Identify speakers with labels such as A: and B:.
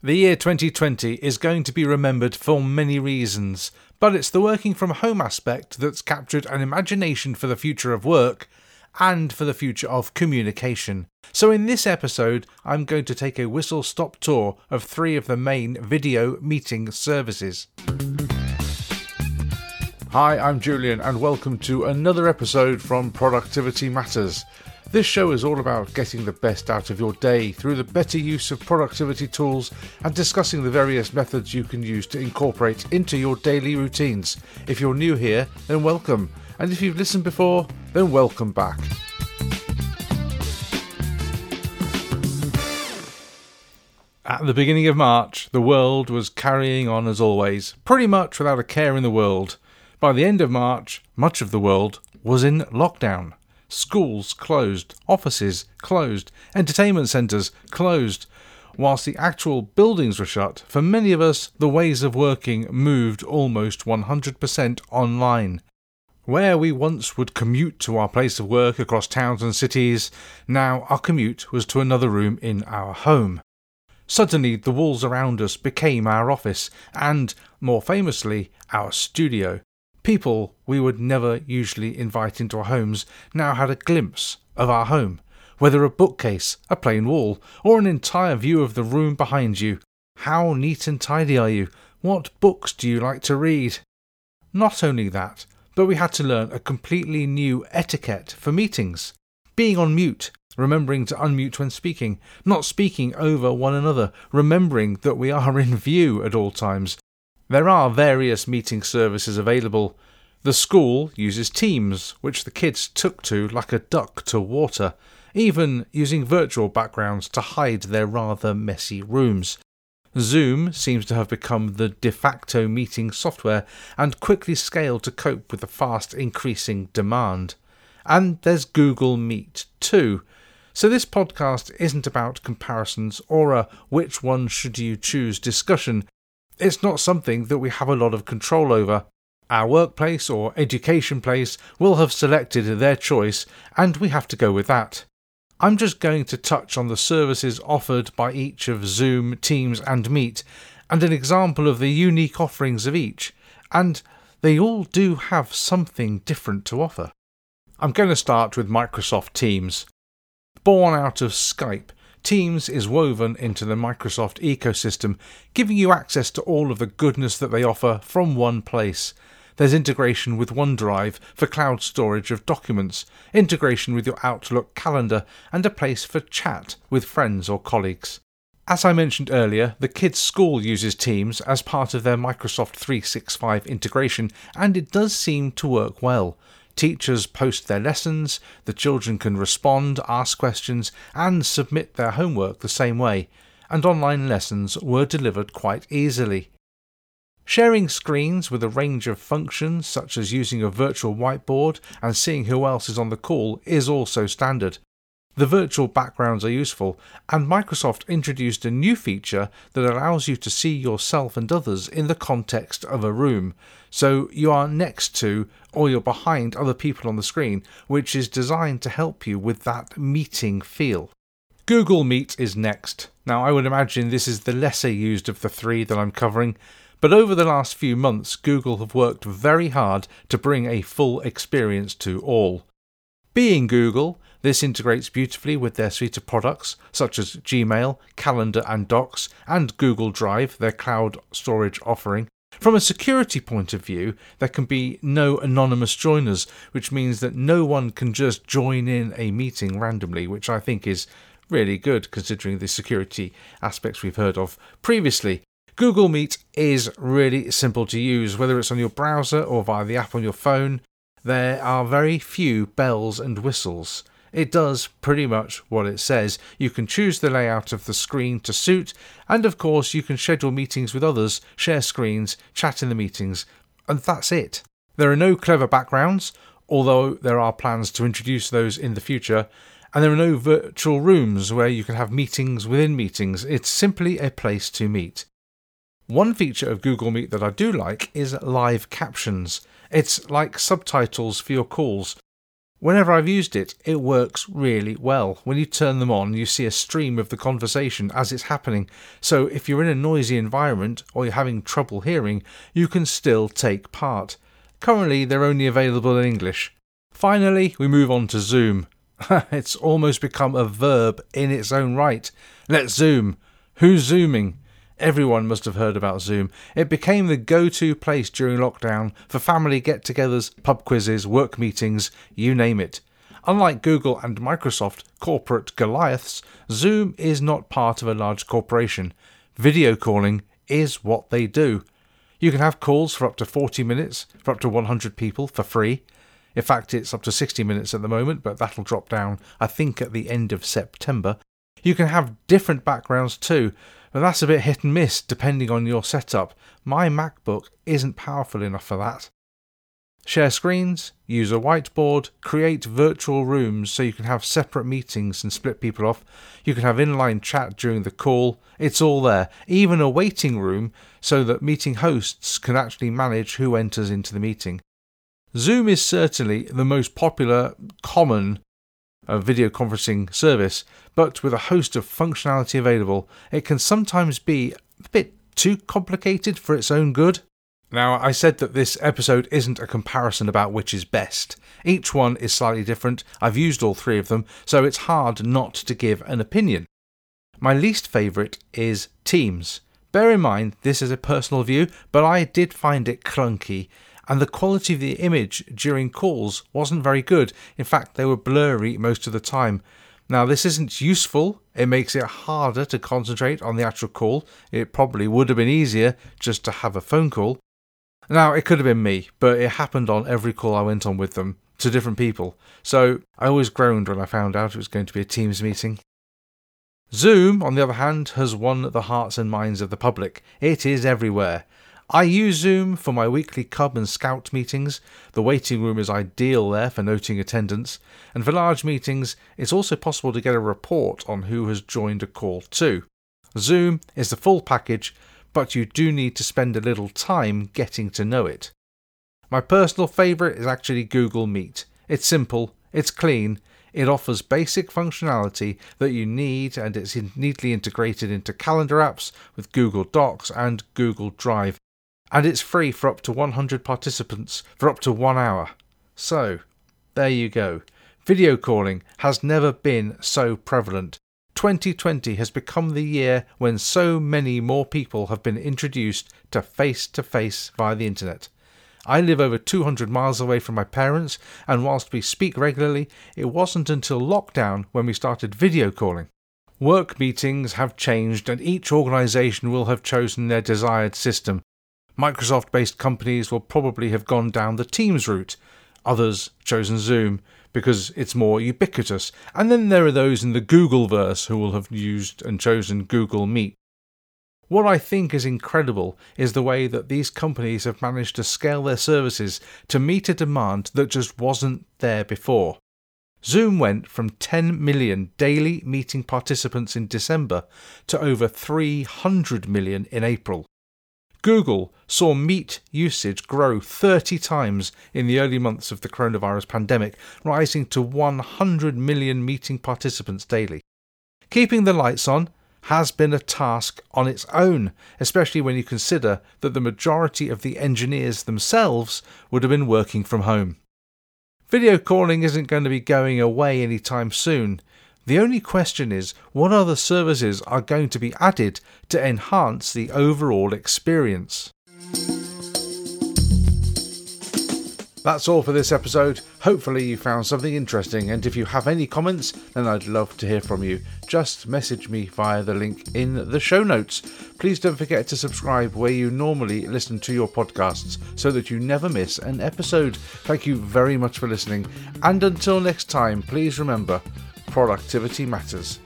A: The year 2020 is going to be remembered for many reasons, but it's the working from home aspect that's captured an imagination for the future of work and for the future of communication. So, in this episode, I'm going to take a whistle stop tour of three of the main video meeting services. Hi, I'm Julian, and welcome to another episode from Productivity Matters. This show is all about getting the best out of your day through the better use of productivity tools and discussing the various methods you can use to incorporate into your daily routines. If you're new here, then welcome, and if you've listened before, then welcome back. At the beginning of March, the world was carrying on as always, pretty much without a care in the world. By the end of March, much of the world was in lockdown. Schools closed, offices closed, entertainment centres closed. Whilst the actual buildings were shut, for many of us, the ways of working moved almost 100% online. Where we once would commute to our place of work across towns and cities, now our commute was to another room in our home. Suddenly, the walls around us became our office, and, more famously, our studio. People we would never usually invite into our homes now had a glimpse of our home, whether a bookcase, a plain wall, or an entire view of the room behind you. How neat and tidy are you? What books do you like to read? Not only that, but we had to learn a completely new etiquette for meetings. Being on mute, remembering to unmute when speaking, not speaking over one another, remembering that we are in view at all times, there are various meeting services available. The school uses Teams, which the kids took to like a duck to water, even using virtual backgrounds to hide their rather messy rooms. Zoom seems to have become the de facto meeting software and quickly scaled to cope with the fast increasing demand. And there's Google Meet too. So this podcast isn't about comparisons or a which one should you choose discussion. It's not something that we have a lot of control over. Our workplace or education place will have selected their choice, and we have to go with that. I'm just going to touch on the services offered by each of Zoom, Teams, and Meet, and an example of the unique offerings of each, and they all do have something different to offer. I'm going to start with Microsoft Teams. Born out of Skype, Teams is woven into the Microsoft ecosystem, giving you access to all of the goodness that they offer from one place. There's integration with OneDrive for cloud storage of documents, integration with your Outlook calendar, and a place for chat with friends or colleagues. As I mentioned earlier, the kids' school uses Teams as part of their Microsoft 365 integration, and it does seem to work well. Teachers post their lessons, the children can respond, ask questions, and submit their homework the same way, and online lessons were delivered quite easily. Sharing screens with a range of functions, such as using a virtual whiteboard and seeing who else is on the call, is also standard. The virtual backgrounds are useful, and Microsoft introduced a new feature that allows you to see yourself and others in the context of a room. So you are next to or you're behind other people on the screen, which is designed to help you with that meeting feel. Google Meet is next. Now, I would imagine this is the lesser used of the three that I'm covering, but over the last few months, Google have worked very hard to bring a full experience to all. Being Google, this integrates beautifully with their suite of products such as Gmail, Calendar and Docs, and Google Drive, their cloud storage offering. From a security point of view, there can be no anonymous joiners, which means that no one can just join in a meeting randomly, which I think is really good considering the security aspects we've heard of previously. Google Meet is really simple to use, whether it's on your browser or via the app on your phone. There are very few bells and whistles. It does pretty much what it says. You can choose the layout of the screen to suit, and of course, you can schedule meetings with others, share screens, chat in the meetings, and that's it. There are no clever backgrounds, although there are plans to introduce those in the future, and there are no virtual rooms where you can have meetings within meetings. It's simply a place to meet. One feature of Google Meet that I do like is live captions. It's like subtitles for your calls. Whenever I've used it, it works really well. When you turn them on, you see a stream of the conversation as it's happening. So if you're in a noisy environment or you're having trouble hearing, you can still take part. Currently, they're only available in English. Finally, we move on to Zoom. it's almost become a verb in its own right. Let's Zoom. Who's Zooming? Everyone must have heard about Zoom. It became the go to place during lockdown for family get togethers, pub quizzes, work meetings, you name it. Unlike Google and Microsoft, corporate Goliaths, Zoom is not part of a large corporation. Video calling is what they do. You can have calls for up to 40 minutes for up to 100 people for free. In fact, it's up to 60 minutes at the moment, but that'll drop down, I think, at the end of September. You can have different backgrounds too, but that's a bit hit and miss depending on your setup. My MacBook isn't powerful enough for that. Share screens, use a whiteboard, create virtual rooms so you can have separate meetings and split people off. You can have inline chat during the call. It's all there. Even a waiting room so that meeting hosts can actually manage who enters into the meeting. Zoom is certainly the most popular, common a video conferencing service, but with a host of functionality available, it can sometimes be a bit too complicated for its own good. Now, I said that this episode isn't a comparison about which is best. Each one is slightly different. I've used all three of them, so it's hard not to give an opinion. My least favourite is Teams. Bear in mind, this is a personal view, but I did find it clunky and the quality of the image during calls wasn't very good. In fact, they were blurry most of the time. Now, this isn't useful. It makes it harder to concentrate on the actual call. It probably would have been easier just to have a phone call. Now, it could have been me, but it happened on every call I went on with them to different people. So I always groaned when I found out it was going to be a Teams meeting. Zoom, on the other hand, has won the hearts and minds of the public. It is everywhere. I use Zoom for my weekly Cub and Scout meetings. The waiting room is ideal there for noting attendance, and for large meetings, it's also possible to get a report on who has joined a call too. Zoom is the full package, but you do need to spend a little time getting to know it. My personal favourite is actually Google Meet. It's simple, it's clean, it offers basic functionality that you need, and it's neatly integrated into calendar apps with Google Docs and Google Drive and it's free for up to 100 participants for up to one hour. So, there you go. Video calling has never been so prevalent. 2020 has become the year when so many more people have been introduced to face to face via the internet. I live over 200 miles away from my parents, and whilst we speak regularly, it wasn't until lockdown when we started video calling. Work meetings have changed, and each organisation will have chosen their desired system, Microsoft based companies will probably have gone down the Teams route, others chosen Zoom because it's more ubiquitous, and then there are those in the Googleverse who will have used and chosen Google Meet. What I think is incredible is the way that these companies have managed to scale their services to meet a demand that just wasn't there before. Zoom went from 10 million daily meeting participants in December to over 300 million in April. Google saw Meet usage grow 30 times in the early months of the coronavirus pandemic, rising to 100 million meeting participants daily. Keeping the lights on has been a task on its own, especially when you consider that the majority of the engineers themselves would have been working from home. Video calling isn't going to be going away anytime soon, the only question is what other services are going to be added to enhance the overall experience. That's all for this episode. Hopefully, you found something interesting, and if you have any comments, then I'd love to hear from you. Just message me via the link in the show notes. Please don't forget to subscribe where you normally listen to your podcasts so that you never miss an episode. Thank you very much for listening, and until next time, please remember productivity matters.